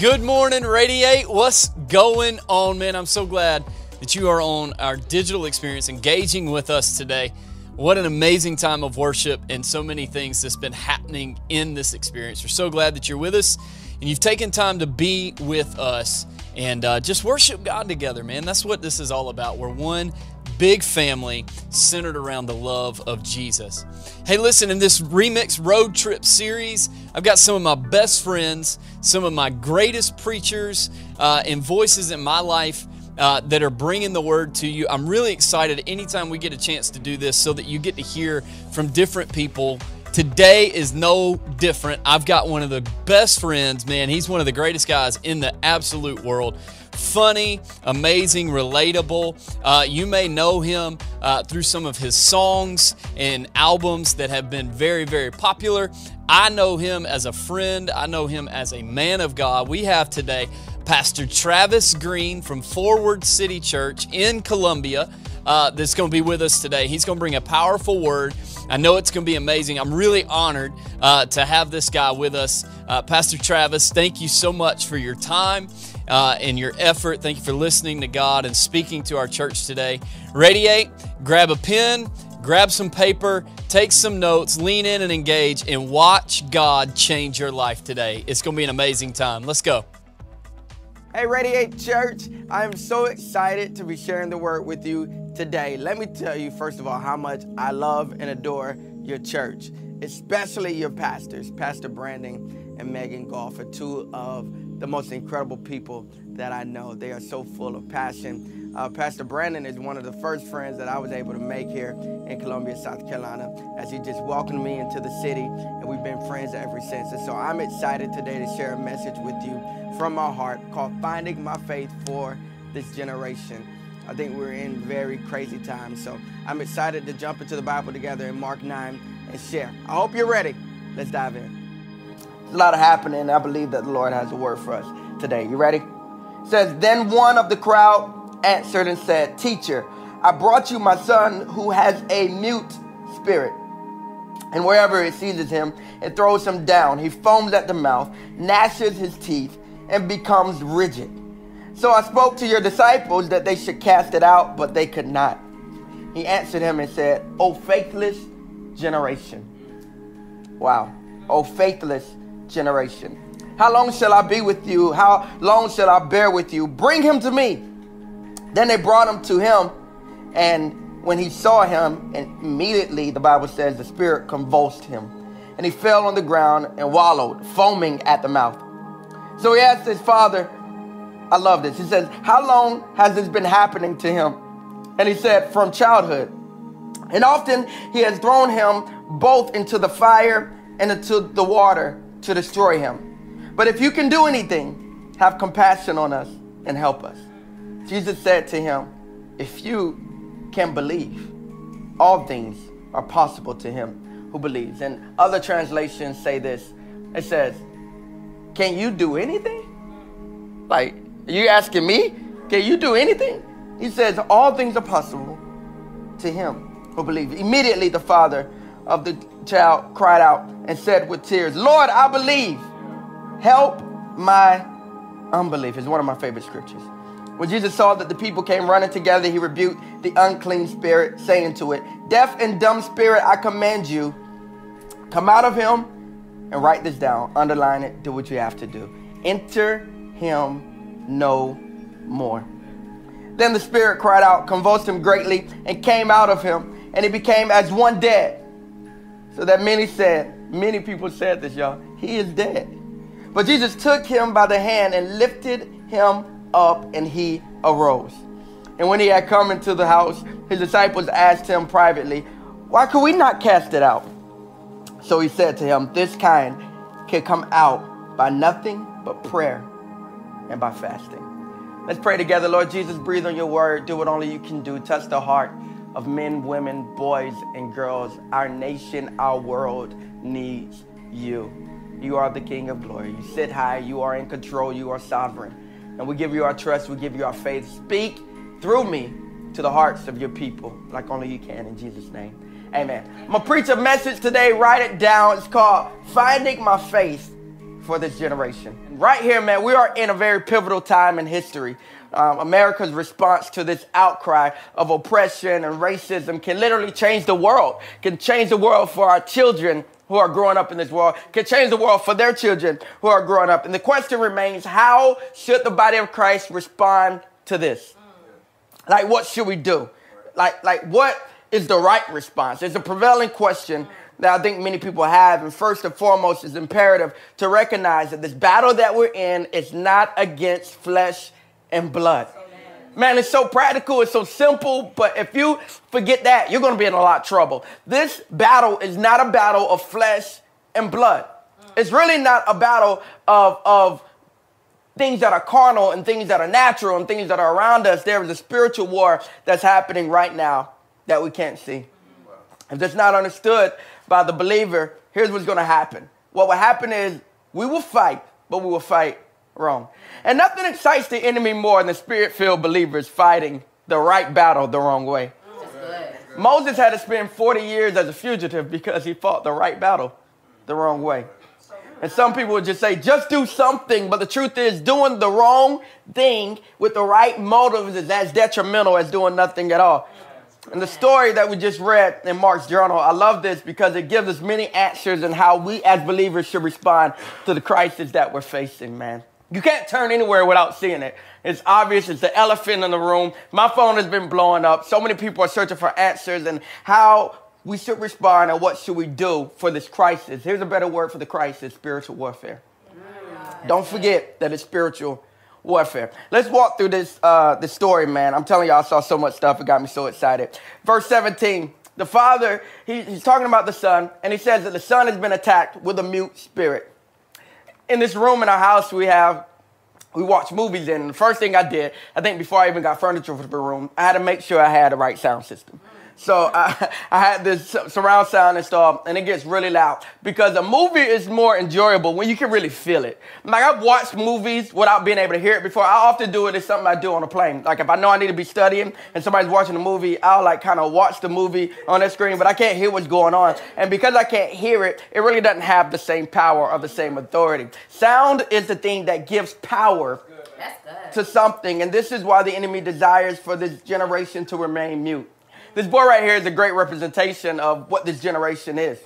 Good morning, Radiate. What's going on, man? I'm so glad that you are on our digital experience engaging with us today. What an amazing time of worship and so many things that's been happening in this experience. We're so glad that you're with us and you've taken time to be with us and uh, just worship God together, man. That's what this is all about. We're one big family centered around the love of Jesus. Hey, listen, in this Remix Road Trip series, I've got some of my best friends, some of my greatest preachers uh, and voices in my life. Uh, that are bringing the word to you. I'm really excited anytime we get a chance to do this so that you get to hear from different people Today is no different. I've got one of the best friends, man. He's one of the greatest guys in the absolute world. Funny, amazing, relatable. Uh, you may know him uh, through some of his songs and albums that have been very, very popular. I know him as a friend, I know him as a man of God. We have today Pastor Travis Greene from Forward City Church in Columbia uh, that's going to be with us today. He's going to bring a powerful word. I know it's going to be amazing. I'm really honored uh, to have this guy with us. Uh, Pastor Travis, thank you so much for your time uh, and your effort. Thank you for listening to God and speaking to our church today. Radiate, grab a pen, grab some paper, take some notes, lean in and engage, and watch God change your life today. It's going to be an amazing time. Let's go. Hey, Radiate Church, I am so excited to be sharing the word with you today. Let me tell you, first of all, how much I love and adore your church, especially your pastors, Pastor Brandon and Megan Golf, are two of the most incredible people that I know. They are so full of passion. Uh, Pastor Brandon is one of the first friends that I was able to make here in Columbia, South Carolina, as he just welcomed me into the city, and we've been friends ever since. And so I'm excited today to share a message with you from my heart called Finding My Faith for This Generation. I think we're in very crazy times. So I'm excited to jump into the Bible together in Mark 9 and share. I hope you're ready. Let's dive in. A lot of happening. I believe that the Lord has a word for us today. You ready? It says, Then one of the crowd answered and said, Teacher, I brought you my son who has a mute spirit. And wherever it seizes him, it throws him down. He foams at the mouth, gnashes his teeth, and becomes rigid. So I spoke to your disciples that they should cast it out, but they could not. He answered him and said, O faithless generation. Wow. O faithless generation. How long shall I be with you? How long shall I bear with you? Bring him to me. Then they brought him to him, and when he saw him, and immediately the Bible says the spirit convulsed him, and he fell on the ground and wallowed, foaming at the mouth. So he asked his father, I love this. He says, How long has this been happening to him? And he said, From childhood. And often he has thrown him both into the fire and into the water to destroy him. But if you can do anything, have compassion on us and help us. Jesus said to him, If you can believe, all things are possible to him who believes. And other translations say this it says, Can you do anything? Like, you asking me? Can you do anything? He says, All things are possible to him who believes. Immediately, the father of the child cried out and said with tears, Lord, I believe. Help my unbelief. It's one of my favorite scriptures. When Jesus saw that the people came running together, he rebuked the unclean spirit, saying to it, Deaf and dumb spirit, I command you, come out of him and write this down. Underline it. Do what you have to do. Enter him no more. Then the spirit cried out, convulsed him greatly, and came out of him, and he became as one dead. So that many said, many people said this, y'all, he is dead. But Jesus took him by the hand and lifted him up, and he arose. And when he had come into the house, his disciples asked him privately, Why could we not cast it out? So he said to him, This kind can come out by nothing but prayer and by fasting. Let's pray together. Lord Jesus, breathe on your word. Do what only you can do. Touch the heart of men, women, boys, and girls. Our nation, our world needs you. You are the King of glory. You sit high. You are in control. You are sovereign. And we give you our trust. We give you our faith. Speak through me to the hearts of your people like only you can in Jesus' name. Amen. I'm going to preach a message today. Write it down. It's called Finding My Faith for this generation. Right here, man, we are in a very pivotal time in history. Um, America's response to this outcry of oppression and racism can literally change the world, can change the world for our children who are growing up in this world, can change the world for their children who are growing up. And the question remains how should the body of Christ respond to this? Like, what should we do? Like, like what is the right response? It's a prevailing question that I think many people have. And first and foremost, it's imperative to recognize that this battle that we're in is not against flesh and blood. Man, it's so practical, it's so simple, but if you forget that, you're gonna be in a lot of trouble. This battle is not a battle of flesh and blood. It's really not a battle of, of things that are carnal and things that are natural and things that are around us. There is a spiritual war that's happening right now that we can't see. If that's not understood by the believer, here's what's gonna happen. What will happen is we will fight, but we will fight wrong. And nothing excites the enemy more than the spirit filled believers fighting the right battle the wrong way. Moses had to spend 40 years as a fugitive because he fought the right battle the wrong way. And some people would just say, just do something. But the truth is, doing the wrong thing with the right motives is as detrimental as doing nothing at all. And the story that we just read in Mark's journal, I love this because it gives us many answers and how we as believers should respond to the crisis that we're facing, man. You can't turn anywhere without seeing it. It's obvious. It's the elephant in the room. My phone has been blowing up. So many people are searching for answers and how we should respond and what should we do for this crisis. Here's a better word for the crisis spiritual warfare. Don't forget that it's spiritual warfare. Let's walk through this, uh, this story, man. I'm telling y'all, I saw so much stuff. It got me so excited. Verse 17 the father, he, he's talking about the son, and he says that the son has been attacked with a mute spirit. In this room in our house, we have we watch movies in. And the first thing I did, I think before I even got furniture for the room, I had to make sure I had the right sound system. So I, I had this surround sound installed, and it gets really loud because a movie is more enjoyable when you can really feel it. Like I've watched movies without being able to hear it before. I often do it. It's something I do on a plane. Like if I know I need to be studying and somebody's watching a movie, I'll like kind of watch the movie on that screen, but I can't hear what's going on. And because I can't hear it, it really doesn't have the same power or the same authority. Sound is the thing that gives power to something, and this is why the enemy desires for this generation to remain mute. This boy right here is a great representation of what this generation is.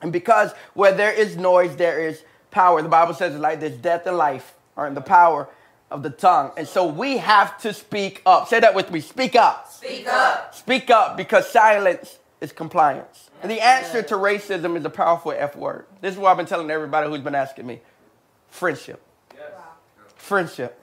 And because where there is noise, there is power. The Bible says it like this death and life are in the power of the tongue. And so we have to speak up. Say that with me. Speak up. Speak up. Speak up because silence is compliance. And the answer to racism is a powerful F word. This is what I've been telling everybody who's been asking me. Friendship. Yes. Friendship.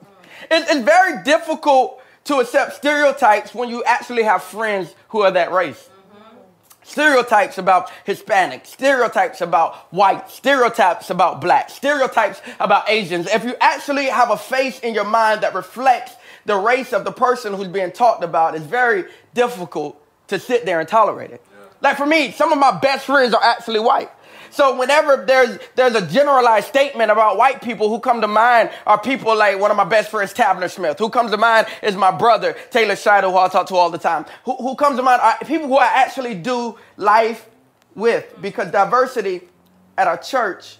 It's, it's very difficult to accept stereotypes when you actually have friends who are that race. Mm-hmm. Stereotypes about Hispanic, stereotypes about white, stereotypes about black, stereotypes about Asians. If you actually have a face in your mind that reflects the race of the person who's being talked about, it's very difficult to sit there and tolerate it. Yeah. Like for me, some of my best friends are actually white. So whenever there's there's a generalized statement about white people, who come to mind are people like one of my best friends, Tavner Smith. Who comes to mind is my brother, Taylor Scheider, who I talk to all the time. Who, who comes to mind are people who I actually do life with because diversity at our church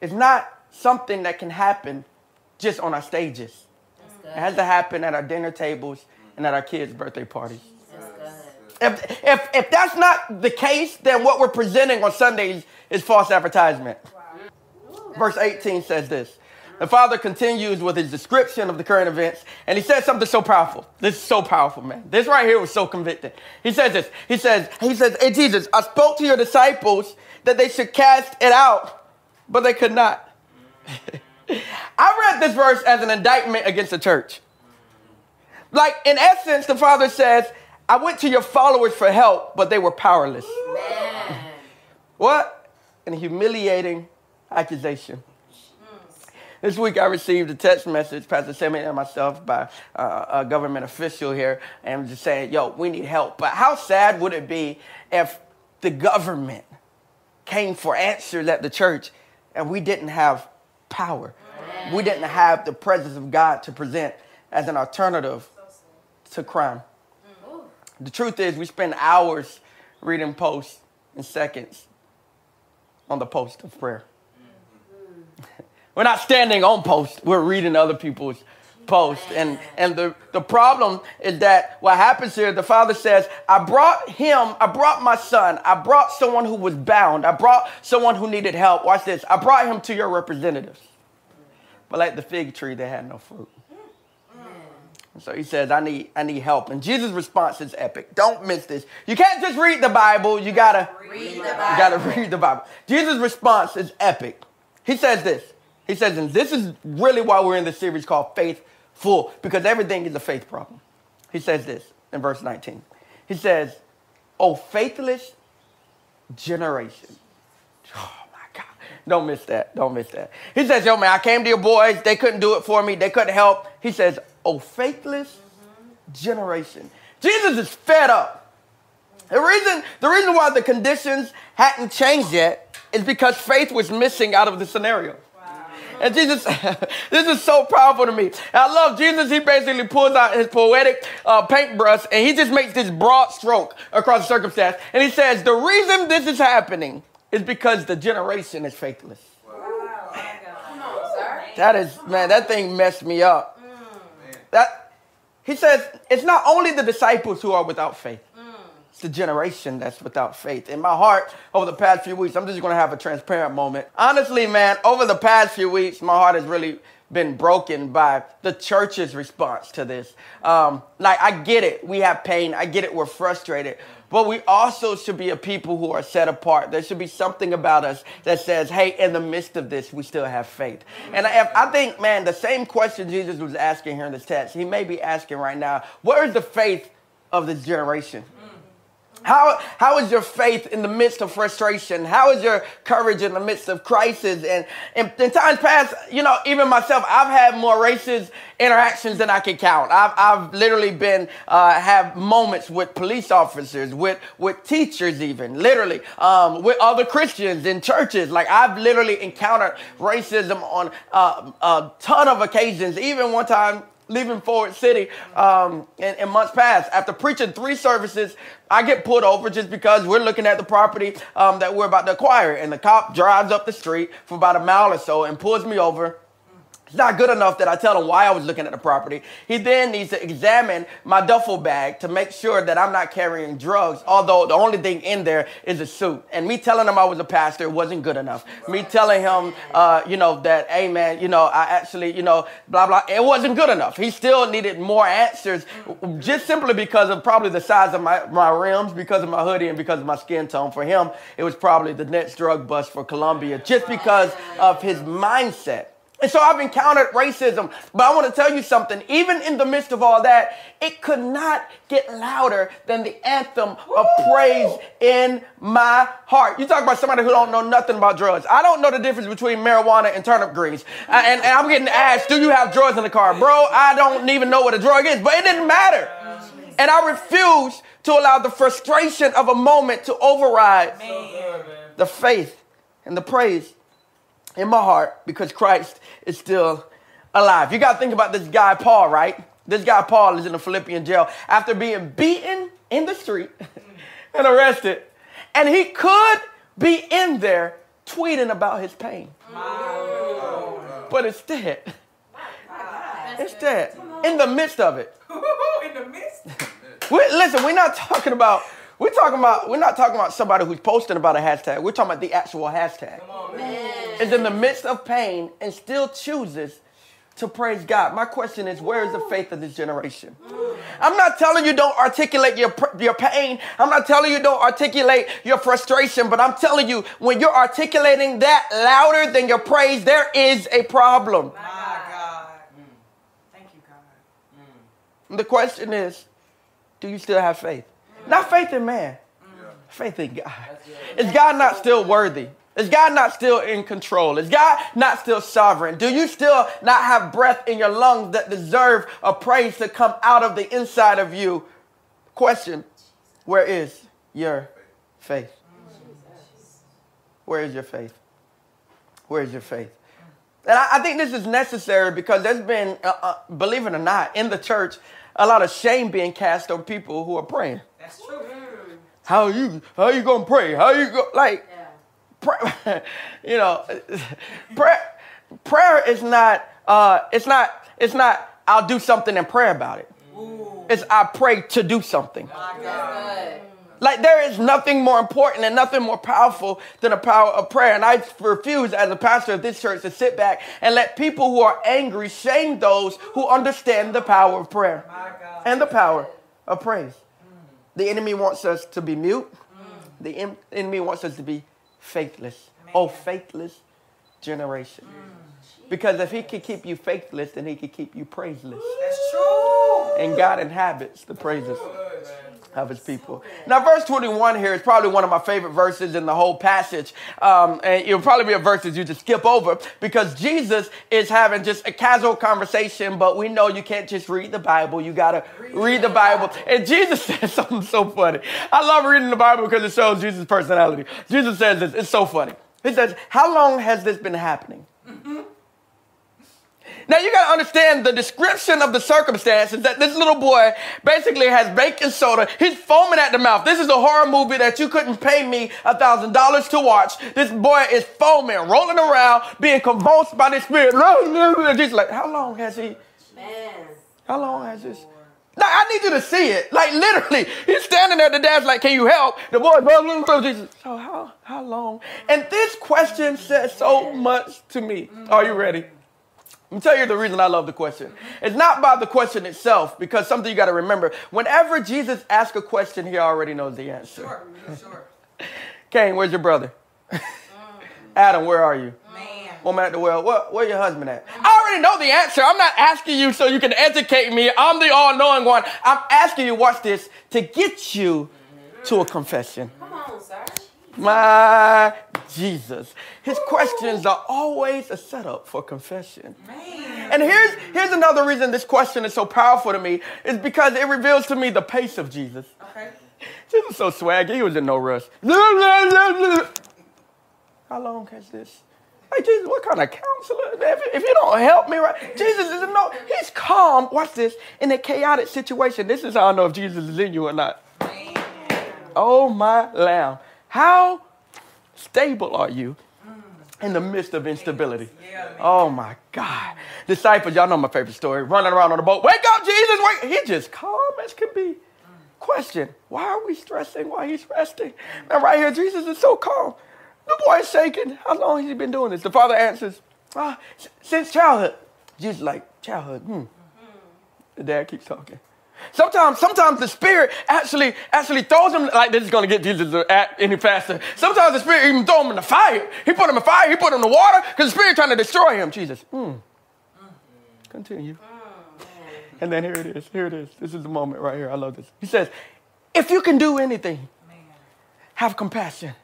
is not something that can happen just on our stages. It has to happen at our dinner tables and at our kids' birthday parties. If, if, if that's not the case, then what we're presenting on Sundays is false advertisement. Verse 18 says this. The father continues with his description of the current events, and he says something so powerful. This is so powerful, man. This right here was so convicting. He says this. He says, he says, Hey Jesus, I spoke to your disciples that they should cast it out, but they could not. I read this verse as an indictment against the church. Like, in essence, the father says, I went to your followers for help, but they were powerless. Man. What? An humiliating accusation. This week I received a text message, Pastor Sammy and myself, by uh, a government official here, and just saying, yo, we need help. But how sad would it be if the government came for answers at the church and we didn't have power? We didn't have the presence of God to present as an alternative to crime. The truth is, we spend hours reading posts and seconds on the post of prayer. We're not standing on post. We're reading other people's post. And and the, the problem is that what happens here, the father says, I brought him, I brought my son, I brought someone who was bound, I brought someone who needed help. Watch this. I brought him to your representatives. But like the fig tree, they had no fruit. So he says, I need, I need help. And Jesus' response is epic. Don't miss this. You can't just read the Bible, you gotta read the Bible. You gotta read the Bible. Jesus' response is epic. He says this. He says, and this is really why we're in the series called Faithful, because everything is a faith problem. He says this in verse 19. He says, Oh, faithless generation. Oh my God. Don't miss that. Don't miss that. He says, Yo, man, I came to your boys. They couldn't do it for me. They couldn't help. He says, Oh, faithless generation. Jesus is fed up. The reason, the reason why the conditions hadn't changed yet is because faith was missing out of the scenario. And Jesus, this is so powerful to me. I love Jesus. He basically pulls out his poetic uh, paintbrush and he just makes this broad stroke across the circumstance. And he says, The reason this is happening is because the generation is faithless. Wow. That is, man, that thing messed me up. That he says it's not only the disciples who are without faith. It's the generation that's without faith. In my heart, over the past few weeks, I'm just gonna have a transparent moment. Honestly, man, over the past few weeks, my heart has really been broken by the church's response to this. Um, like, I get it. We have pain. I get it. We're frustrated. But we also should be a people who are set apart. There should be something about us that says, hey, in the midst of this, we still have faith. And I, I think, man, the same question Jesus was asking here in this text, he may be asking right now, where is the faith of this generation? How, how is your faith in the midst of frustration? How is your courage in the midst of crisis? And, in times past, you know, even myself, I've had more racist interactions than I can count. I've, I've literally been, uh, have moments with police officers, with, with teachers even, literally, um, with other Christians in churches. Like I've literally encountered racism on uh, a ton of occasions. Even one time leaving Forward City um, in, in, months past. After preaching three services, I get pulled over just because we're looking at the property um, that we're about to acquire. And the cop drives up the street for about a mile or so and pulls me over not good enough that I tell him why I was looking at the property. He then needs to examine my duffel bag to make sure that I'm not carrying drugs, although the only thing in there is a suit. And me telling him I was a pastor wasn't good enough. Me telling him, uh, you know, that, hey man, you know, I actually, you know, blah, blah, it wasn't good enough. He still needed more answers just simply because of probably the size of my, my rims, because of my hoodie, and because of my skin tone. For him, it was probably the next drug bust for Columbia just because of his mindset. And so I've encountered racism, but I want to tell you something. Even in the midst of all that, it could not get louder than the anthem of praise in my heart. You talk about somebody who don't know nothing about drugs. I don't know the difference between marijuana and turnip greens. And, and I'm getting asked, do you have drugs in the car? Bro, I don't even know what a drug is, but it didn't matter. And I refuse to allow the frustration of a moment to override the faith and the praise in my heart because Christ is still alive. You got to think about this guy, Paul, right? This guy, Paul, is in the Philippian jail after being beaten in the street and arrested. And he could be in there tweeting about his pain. But instead, instead, in the midst of it, in the midst. listen, we're not talking about we're talking about we're not talking about somebody who's posting about a hashtag. We're talking about the actual hashtag. Is in the midst of pain and still chooses to praise God. My question is, where is the faith of this generation? I'm not telling you don't articulate your, your pain. I'm not telling you don't articulate your frustration, but I'm telling you when you're articulating that louder than your praise, there is a problem. My God. Mm. Thank you, God. Mm. The question is, do you still have faith? Not faith in man, faith in God. Is God not still worthy? Is God not still in control? Is God not still sovereign? Do you still not have breath in your lungs that deserve a praise to come out of the inside of you? Question Where is your faith? Where is your faith? Where is your faith? And I, I think this is necessary because there's been, uh, uh, believe it or not, in the church, a lot of shame being cast on people who are praying. That's true. How you how you gonna pray? How you go like yeah. pray? you know, pray. prayer is not, uh, it's not, it's not, I'll do something and pray about it. Ooh. It's I pray to do something. Like there is nothing more important and nothing more powerful than the power of prayer. And I refuse as a pastor of this church to sit back and let people who are angry shame those who understand the power of prayer and the power of praise. The enemy wants us to be mute. The enemy wants us to be faithless. Oh, faithless generation. Mm. Because if he can keep you faithless, then he can keep you praiseless. That's true. And God inhabits the praises of his people. Now, verse 21 here is probably one of my favorite verses in the whole passage. Um, and it'll probably be a verse that you just skip over because Jesus is having just a casual conversation, but we know you can't just read the Bible. You got to read the Bible. And Jesus says something so funny. I love reading the Bible because it shows Jesus' personality. Jesus says this, it's so funny. He says, How long has this been happening? Mm-hmm. Now you got to understand the description of the circumstances that this little boy basically has baking soda. He's foaming at the mouth. This is a horror movie that you couldn't pay me a thousand dollars to watch. This boy is foaming, rolling around, being convulsed by the spirit. Just like, how long has he? Man. How long has this? Now I need you to see it. Like literally, he's standing there. The dad's like, "Can you help?" The boy, Jesus. So how how long? And this question says so much to me. Are you ready? Let me tell you the reason I love the question. It's not by the question itself, because something you got to remember. Whenever Jesus asks a question, he already knows the answer. Sure, sure. Cain, where's your brother? Mm. Adam, where are you? Man. Woman at the well, where, where your husband at? I already know the answer. I'm not asking you so you can educate me. I'm the all knowing one. I'm asking you, watch this, to get you to a confession. Come on. My Jesus. His questions are always a setup for confession. Man. And here's, here's another reason this question is so powerful to me is because it reveals to me the pace of Jesus. Okay. Jesus was so swaggy, he was in no rush. How long has this? Hey, Jesus, what kind of counselor? If, if you don't help me, right? Jesus is in no, he's calm, watch this, in a chaotic situation. This is how I know if Jesus is in you or not. Man. Oh, my lamb. How stable are you in the midst of instability? Oh my God. Disciples, y'all know my favorite story. Running around on the boat. Wake up, Jesus. Wake. He just calm as can be. Question Why are we stressing while he's resting? And right here, Jesus is so calm. The boy is shaking. How long has he been doing this? The father answers, ah, Since childhood. Jesus, like, childhood. Hmm. The dad keeps talking. Sometimes, sometimes the spirit actually actually throws him like this is gonna get Jesus to act any faster. Sometimes the spirit even throw him in the fire. He put him in the fire. He put him in the water because the spirit trying to destroy him. Jesus, mm. continue. And then here it is. Here it is. This is the moment right here. I love this. He says, "If you can do anything, have compassion."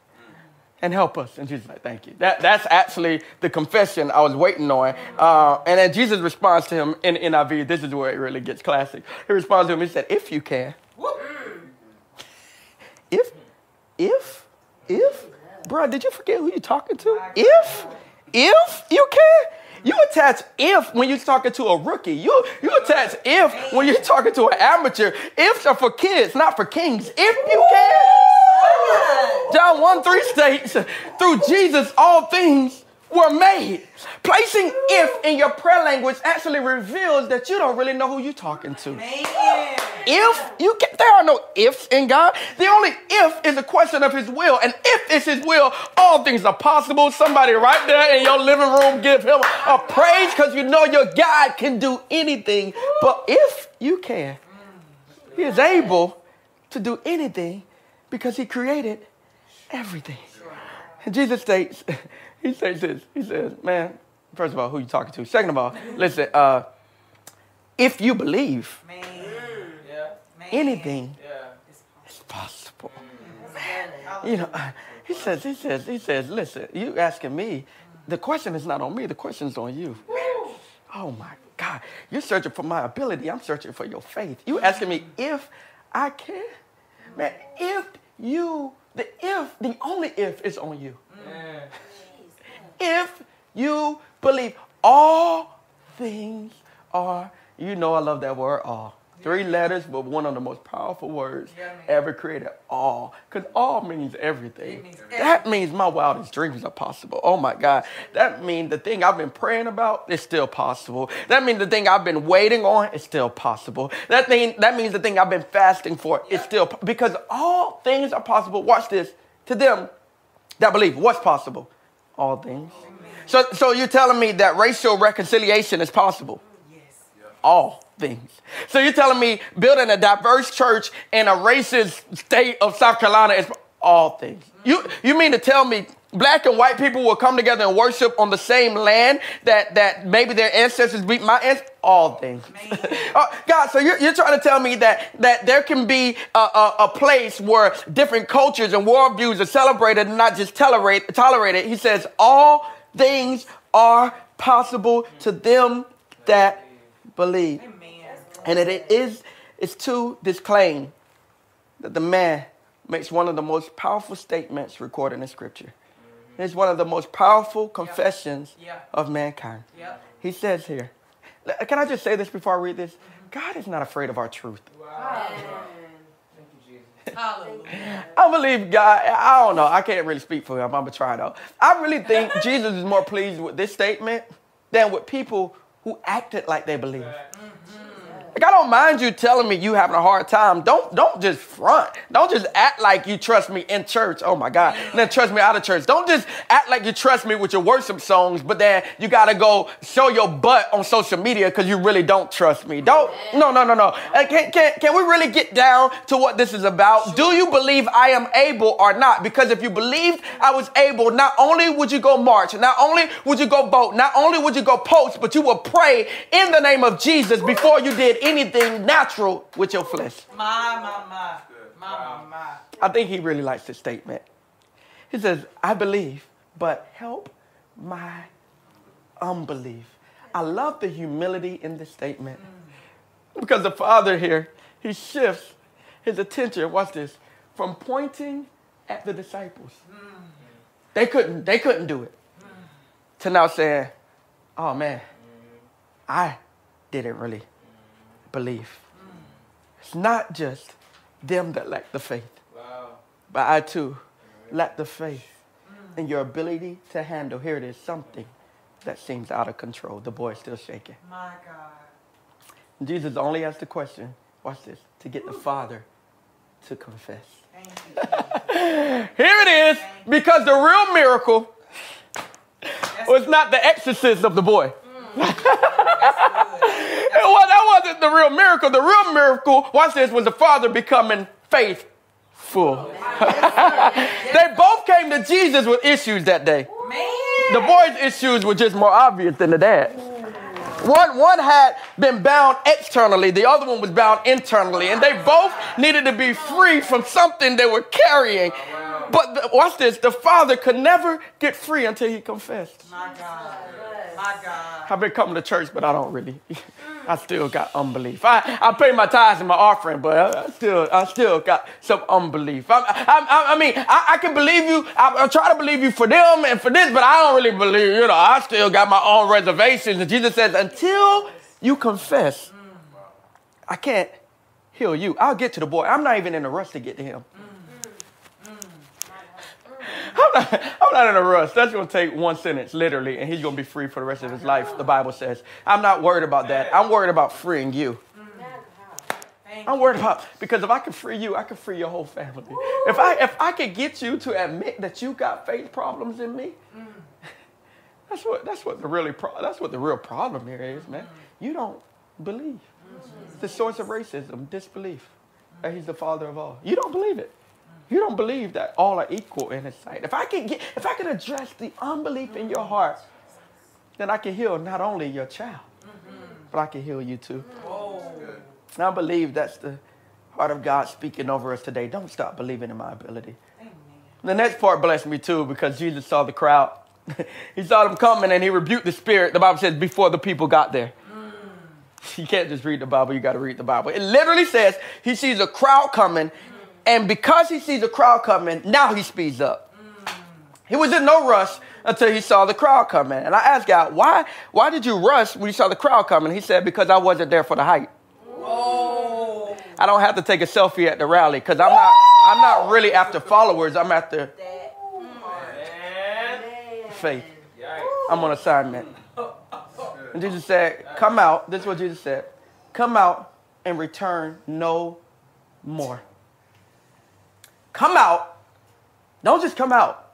And help us. And Jesus like, thank you. That, that's actually the confession I was waiting on. Uh, and then Jesus responds to him in NIV. This is where it really gets classic. He responds to him. He said, if you can. If, if, if, bro, did you forget who you're talking to? If, if you can. You attach if when you're talking to a rookie. You, you attach if when you're talking to an amateur. Ifs are for kids, not for kings. If you can. John 1 3 states, through Jesus, all things were made. Placing if in your prayer language actually reveals that you don't really know who you're talking to. If you can, there are no ifs in God. The only if is a question of His will, and if it's His will, all things are possible. Somebody right there in your living room give Him a praise because you know your God can do anything. But if you can, He is able to do anything because He created everything. And Jesus states, He says this. He says, man, first of all, who you talking to? Second of all, listen, uh, if you believe man. anything yeah. is possible. Man. You know, he says, he says, he says, listen, you asking me, the question is not on me, the question is on you. Oh my God. You're searching for my ability. I'm searching for your faith. You asking me if I can? Man, if you, the if, the only if is on you. Mm if you believe. All things are, you know, I love that word, all. Three letters, but one of the most powerful words ever created. All. Because all means everything. Means that means my wildest dreams are possible. Oh my God. That means the thing I've been praying about is still possible. That means the thing I've been waiting on is still possible. That thing that means the thing I've been fasting for is still because all things are possible. Watch this. To them that believe, what's possible? All things. So so you're telling me that racial reconciliation is possible? All things. So you're telling me building a diverse church in a racist state of South Carolina is all things. You you mean to tell me black and white people will come together and worship on the same land that that maybe their ancestors beat my ancestors? All things. oh, God, so you're, you're trying to tell me that that there can be a, a, a place where different cultures and worldviews are celebrated and not just tolerate, tolerated. He says all things are possible to them that believe. And it is it's to this claim that the man makes one of the most powerful statements recorded in scripture. Mm-hmm. It's one of the most powerful confessions yep. Yep. of mankind. Yep. He says here, can I just say this before I read this? Mm-hmm. God is not afraid of our truth. Wow. I believe God, I don't know, I can't really speak for him. I'm gonna try though. I really think Jesus is more pleased with this statement than with people who acted like they believe. Mm-hmm. Like I don't mind you telling me you having a hard time. Don't don't just front. Don't just act like you trust me in church. Oh my God. And then trust me out of church. Don't just act like you trust me with your worship songs, but then you gotta go show your butt on social media because you really don't trust me. Don't no no no no. Can, can, can we really get down to what this is about? Do you believe I am able or not? Because if you believed I was able, not only would you go march, not only would you go vote, not only would you go post, but you would pray in the name of Jesus before you did anything natural with your flesh. My, my, my. My, my, I think he really likes this statement. He says, I believe, but help my unbelief. I love the humility in this statement. Because the father here, he shifts his attention, watch this, from pointing at the disciples. They couldn't, they couldn't do it. To now saying, oh man, I didn't really belief. It's not just them that lack the faith, wow. but I too lack the faith and your ability to handle. Here it is, something that seems out of control. The boy is still shaking. My God. Jesus only asked the question, watch this, to get the Father to confess. Here it is, because the real miracle was not the exorcism of the boy. Well, that wasn't the real miracle. The real miracle, watch this, was the father becoming faithful. they both came to Jesus with issues that day. The boy's issues were just more obvious than the dad. One, one had been bound externally, the other one was bound internally, and they both needed to be free from something they were carrying. But the, watch this the father could never get free until he confessed. My God. My God. I've been coming to church, but I don't really. I still got unbelief. I, I pay my tithes and my offering, but I, still I still got some unbelief. I, I, I mean, I, I, can believe you. I, I, try to believe you for them and for this, but I don't really believe. You know, I still got my own reservations. And Jesus says, until you confess, I can't heal you. I'll get to the boy. I'm not even in a rush to get to him. I'm not, I'm not in a rush. That's going to take one sentence, literally, and he's going to be free for the rest of his life, the Bible says. I'm not worried about that. I'm worried about freeing you. I'm worried about because if I can free you, I can free your whole family. If I if I can get you to admit that you got faith problems in me, that's what that's what the really pro- that's what the real problem here is, man. You don't believe. It's the source of racism, disbelief. That he's the father of all. You don't believe it. You don't believe that all are equal in his sight. If I can get, if I can address the unbelief in your heart, then I can heal not only your child, but I can heal you too. And I believe that's the heart of God speaking over us today. Don't stop believing in my ability. Amen. The next part blessed me too because Jesus saw the crowd. he saw them coming and he rebuked the spirit. The Bible says before the people got there. Mm. You can't just read the Bible, you got to read the Bible. It literally says he sees a crowd coming and because he sees a crowd coming, now he speeds up. He was in no rush until he saw the crowd coming. And I asked God, why, why did you rush when you saw the crowd coming? He said, because I wasn't there for the hype. Whoa. I don't have to take a selfie at the rally because I'm not, I'm not really after followers. I'm after faith. I'm on assignment. And Jesus said, Come out. This is what Jesus said. Come out and return no more. Come out. Don't just come out.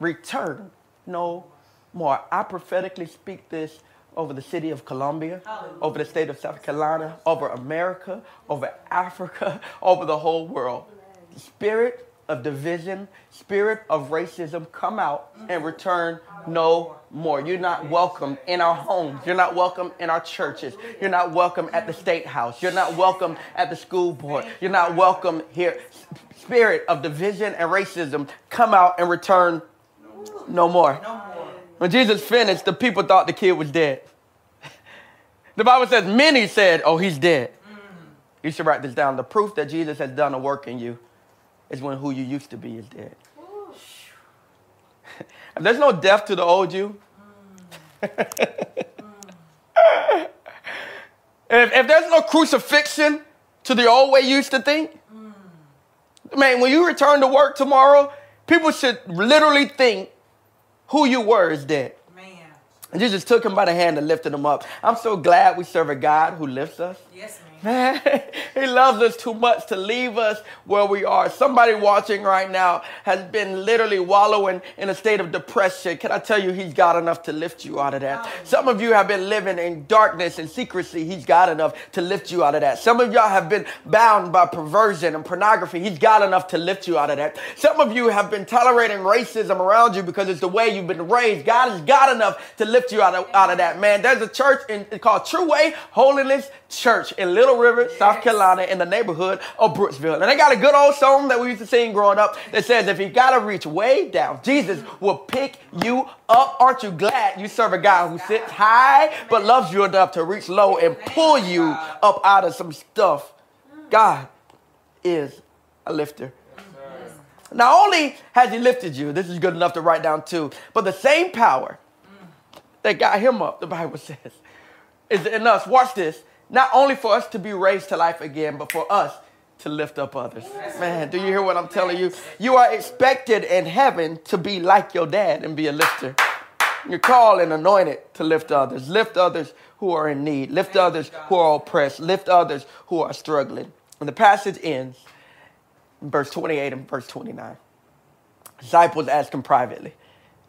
Return no more. I prophetically speak this over the city of Columbia, over the state of South Carolina, over America, over Africa, over the whole world. The spirit of division, spirit of racism, come out and return no more. You're not welcome in our homes. You're not welcome in our churches. You're not welcome at the state house. You're not welcome at the school board. You're not welcome here. Spirit of division and racism, come out and return no more. When Jesus finished, the people thought the kid was dead. The Bible says many said, Oh, he's dead. You should write this down. The proof that Jesus has done a work in you is when who you used to be is dead. if there's no death to the old you, mm. if, if there's no crucifixion to the old way you used to think, mm. man, when you return to work tomorrow, people should literally think who you were is dead. And Jesus took him by the hand and lifted him up. I'm so glad we serve a God who lifts us. Yes, man. Man, he loves us too much to leave us where we are. Somebody watching right now has been literally wallowing in a state of depression. Can I tell you, he's got enough to lift you out of that? Some of you have been living in darkness and secrecy. He's got enough to lift you out of that. Some of y'all have been bound by perversion and pornography. He's got enough to lift you out of that. Some of you have been tolerating racism around you because it's the way you've been raised. God has got enough to lift you out of, out of that, man. There's a church in, called True Way Holiness Church in Little River, South Carolina, in the neighborhood of Brooksville. And they got a good old song that we used to sing growing up that says, If you got to reach way down, Jesus will pick you up. Aren't you glad you serve a God who sits high but loves you enough to reach low and pull you up out of some stuff? God is a lifter. Not only has he lifted you, this is good enough to write down too, but the same power that got him up, the Bible says, is in us. Watch this not only for us to be raised to life again, but for us to lift up others. Man, do you hear what I'm telling you? You are expected in heaven to be like your dad and be a lifter. You're called and anointed to lift others. Lift others who are in need. Lift others who are oppressed. Lift others who are struggling. And the passage ends in verse 28 and verse 29. Disciples ask him privately.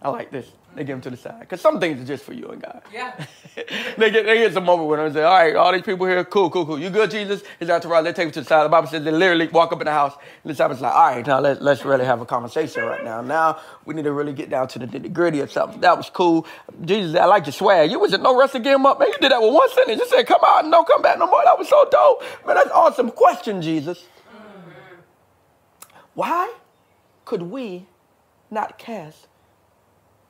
I like this. They give them to the side. Because some things are just for you and God. Yeah. they get they get some moment with them and say, all right, all these people here, cool, cool, cool. You good, Jesus? His entourage, they take him to the side. The Bible says they literally walk up in the house. And the disciples like, all right, now let, let's really have a conversation right now. Now we need to really get down to the nitty gritty of something. That was cool. Jesus, I like your swag. You was at no rest to get him up. Man, you did that with one sentence. You said, come out and don't come back no more. That was so dope. Man, that's awesome. Question, Jesus. Mm-hmm. Why could we not cast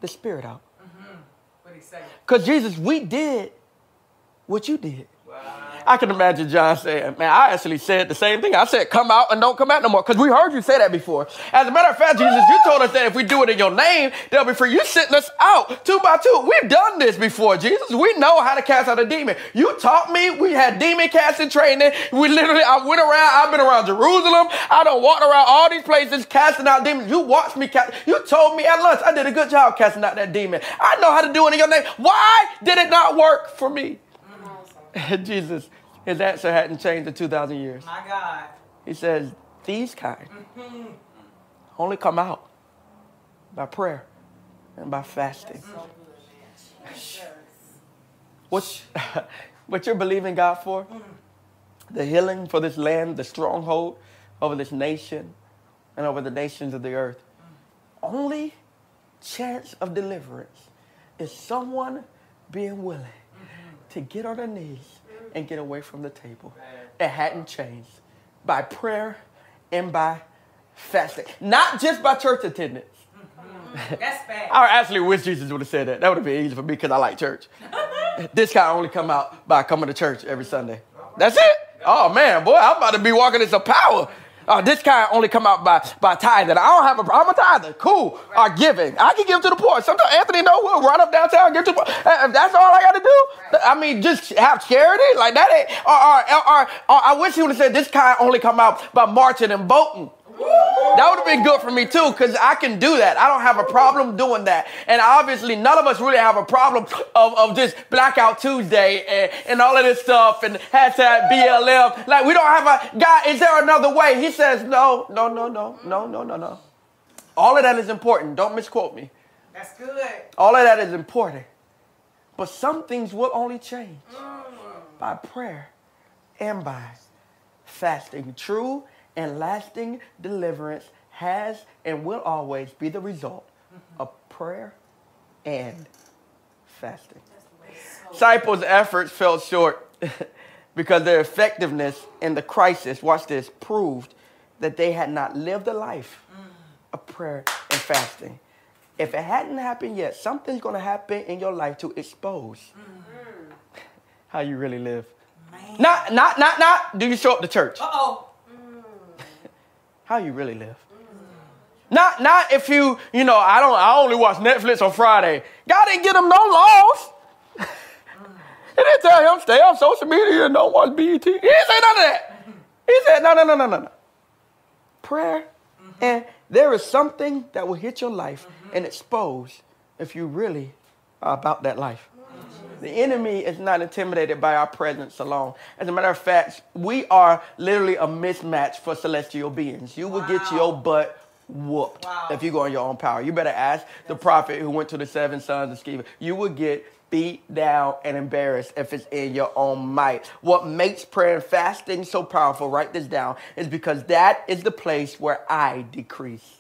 the spirit out. Mm-hmm. What he say? Because Jesus, we did what you did. I can imagine John saying, Man, I actually said the same thing. I said, Come out and don't come out no more. Because we heard you say that before. As a matter of fact, Jesus, you told us that if we do it in your name, they'll be free. You sent us out two by two. We've done this before, Jesus. We know how to cast out a demon. You taught me. We had demon casting training. We literally, I went around, I've been around Jerusalem. I don't walk around all these places casting out demons. You watched me cast. You told me at lunch I did a good job casting out that demon. I know how to do it in your name. Why did it not work for me? Jesus, his answer hadn't changed in 2,000 years. My God. He says, These kind mm-hmm. only come out by prayer and by fasting. What, what you're believing God for? Mm. The healing for this land, the stronghold over this nation and over the nations of the earth. Mm. Only chance of deliverance is someone being willing to get on their knees and get away from the table. It hadn't changed by prayer and by fasting, not just by church attendance. Mm-hmm. That's bad. I actually wish Jesus would have said that. That would have been easy for me because I like church. this guy only come out by coming to church every Sunday. That's it. Oh man, boy, I'm about to be walking in some power. Uh, this kind only come out by, by tithing. I don't have a I'm a tither. Cool. Or giving. I can give to the poor. Sometimes Anthony know we'll run up downtown and give to the poor. Uh, If that's all I got to do, I mean, just have charity like that. Ain't, or, or, or, or I wish he would have said this kind only come out by marching and voting. That would have been good for me too, because I can do that. I don't have a problem doing that. And obviously, none of us really have a problem of, of this Blackout Tuesday and, and all of this stuff and hashtag BLM. Like, we don't have a God, is there another way? He says, no, no, no, no, no, no, no, no. All of that is important. Don't misquote me. That's good. All of that is important. But some things will only change mm. by prayer and by fasting. True and lasting deliverance has and will always be the result of prayer and fasting. Disciples' efforts fell short because their effectiveness in the crisis, watch this, proved that they had not lived a life of prayer and fasting. If it hadn't happened yet, something's going to happen in your life to expose how you really live. Man. Not, not, not, not. Do you show up to church? Uh oh. How you really live. Not, not if you, you know, I don't, I only watch Netflix on Friday. God didn't give him no laws. he didn't tell him stay on social media and don't watch BET. He didn't say none of that. He said no, no, no, no, no, no. Prayer, and there is something that will hit your life and expose if you really are about that life. The enemy is not intimidated by our presence alone. As a matter of fact, we are literally a mismatch for celestial beings. You will get your butt whooped Wow. if you go in your own power. You better ask the prophet who went to the seven sons of Sceva. You will get beat down and embarrassed if it's in your own might. What makes prayer and fasting so powerful, write this down, is because that is the place where I decrease.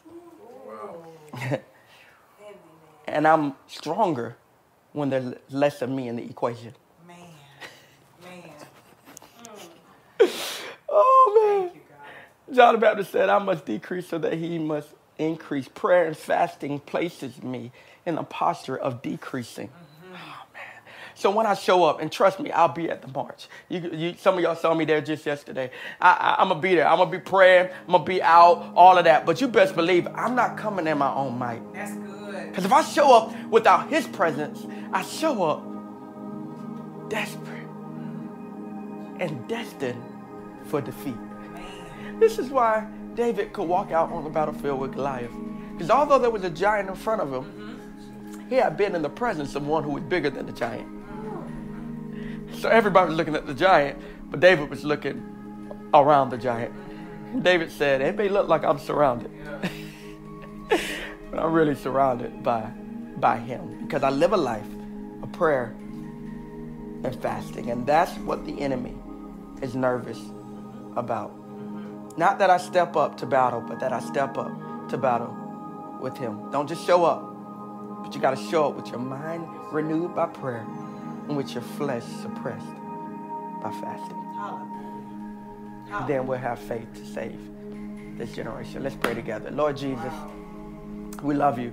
and I'm stronger when there's less of me in the equation. Man. Man. Oh man. Thank you, God. John the Baptist said, I must decrease so that he must increase. Prayer and fasting places me in a posture of decreasing. Mm-hmm. Oh, man. So when I show up, and trust me, I'll be at the march. You, you, some of y'all saw me there just yesterday. I, I'm gonna be there. I'm gonna be praying. I'm gonna be out. All of that. But you best believe I'm not coming in my own might. That's good. Because if I show up without His presence, I show up desperate and destined for defeat. This is why David could walk out on the battlefield with Goliath. Because although there was a giant in front of him, he had been in the presence of one who was bigger than the giant. So everybody was looking at the giant, but David was looking around the giant. David said, It may look like I'm surrounded, but I'm really surrounded by, by him because I live a life of prayer and fasting. And that's what the enemy is nervous about. Not that I step up to battle, but that I step up to battle with him. Don't just show up, but you got to show up with your mind renewed by prayer and with your flesh suppressed by fasting. Then we'll have faith to save this generation. Let's pray together. Lord Jesus, we love you.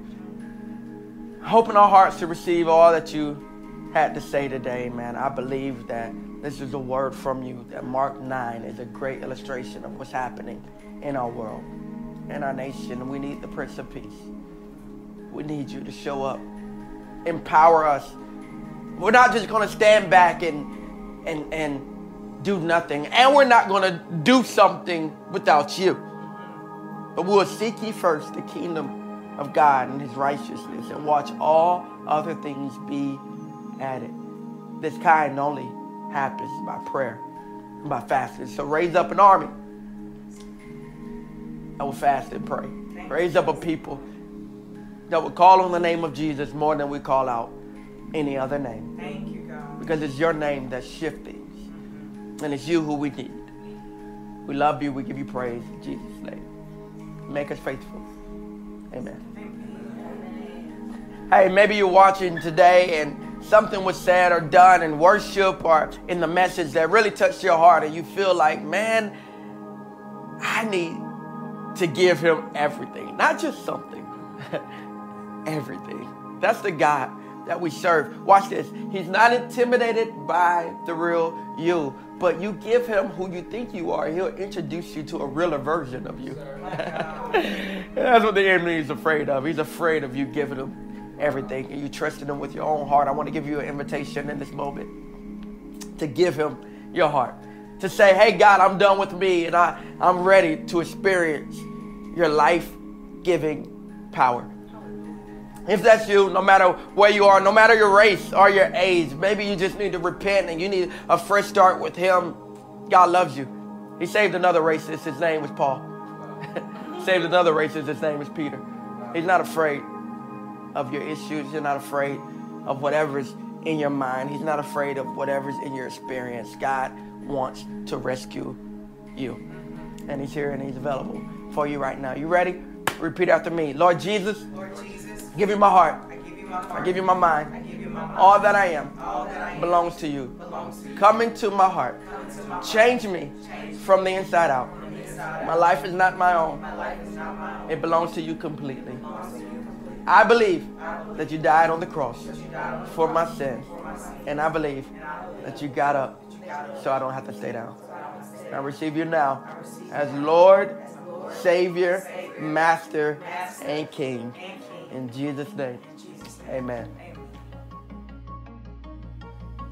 Open our hearts to receive all that you had to say today, man. I believe that this is a word from you, that Mark 9 is a great illustration of what's happening in our world, in our nation. We need the Prince of Peace. We need you to show up, empower us. We're not just going to stand back and, and, and do nothing, and we're not going to do something without you. But we will seek ye first the kingdom of God and his righteousness and watch all other things be added. This kind only happens by prayer and by fasting. So raise up an army that will fast and pray. Raise up a people that will call on the name of Jesus more than we call out any other name. Thank you, God. Because it's your name that shifts things. Mm-hmm. And it's you who we need. We love you. We give you praise in Jesus' name. Make us faithful. Amen. Hey, maybe you're watching today and something was said or done in worship or in the message that really touched your heart and you feel like, man, I need to give him everything. Not just something, everything. That's the God that we serve. Watch this. He's not intimidated by the real you, but you give him who you think you are, he'll introduce you to a realer version of you. That's what the enemy is afraid of. He's afraid of you giving him everything and you trusting him with your own heart. I want to give you an invitation in this moment to give him your heart. To say, hey, God, I'm done with me and I, I'm ready to experience your life giving power. If that's you, no matter where you are, no matter your race or your age, maybe you just need to repent and you need a fresh start with Him. God loves you. He saved another racist. His name was Paul. saved another racist. His name was Peter. He's not afraid of your issues. You're not afraid of whatever's in your mind. He's not afraid of whatever's in your experience. God wants to rescue you. And He's here and He's available for you right now. You ready? Repeat after me. Lord Jesus, Lord Jesus, give you my heart. I give you my heart. I give you my mind. I give you my mind. All that I am All that I am belongs to you. belongs to you. Come into my heart. Into my heart. Change me from the inside out. From the inside My out. life is not my own. Life is not my own. It belongs to you completely. It belongs to you completely. I believe that you died on the cross that you died on the for my sins. for my sins. And I believe And I believe that you got up that you got up so I don't have to stay down. I don't stay I receive you now as Lord, Savior, Master, and King. In Jesus' name, amen.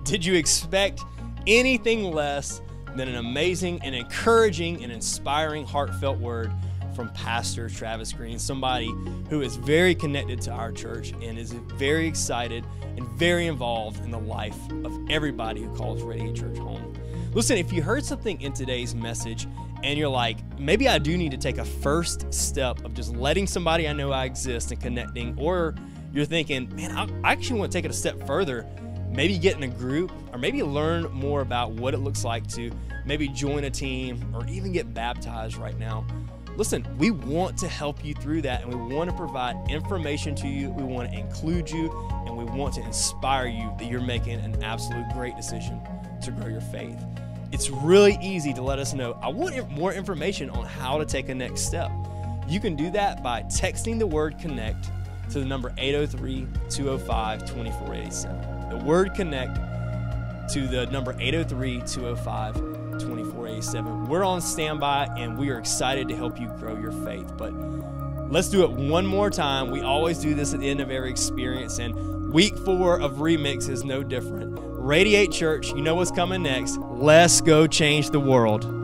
Did you expect anything less than an amazing and encouraging and inspiring, heartfelt word from Pastor Travis Greene, somebody who is very connected to our church and is very excited and very involved in the life of everybody who calls Radiate Church home? Listen, if you heard something in today's message and you're like, maybe I do need to take a first step of just letting somebody I know I exist and connecting, or you're thinking, man, I actually want to take it a step further maybe get in a group or maybe learn more about what it looks like to maybe join a team or even get baptized right now. Listen, we want to help you through that and we want to provide information to you. We want to include you and we want to inspire you that you're making an absolute great decision to grow your faith. It's really easy to let us know, I want more information on how to take a next step. You can do that by texting the word connect to the number 803 205 2487. The word connect to the number 803 205 2487. We're on standby and we are excited to help you grow your faith. But let's do it one more time. We always do this at the end of every experience, and week four of Remix is no different. Radiate Church, you know what's coming next. Let's go change the world.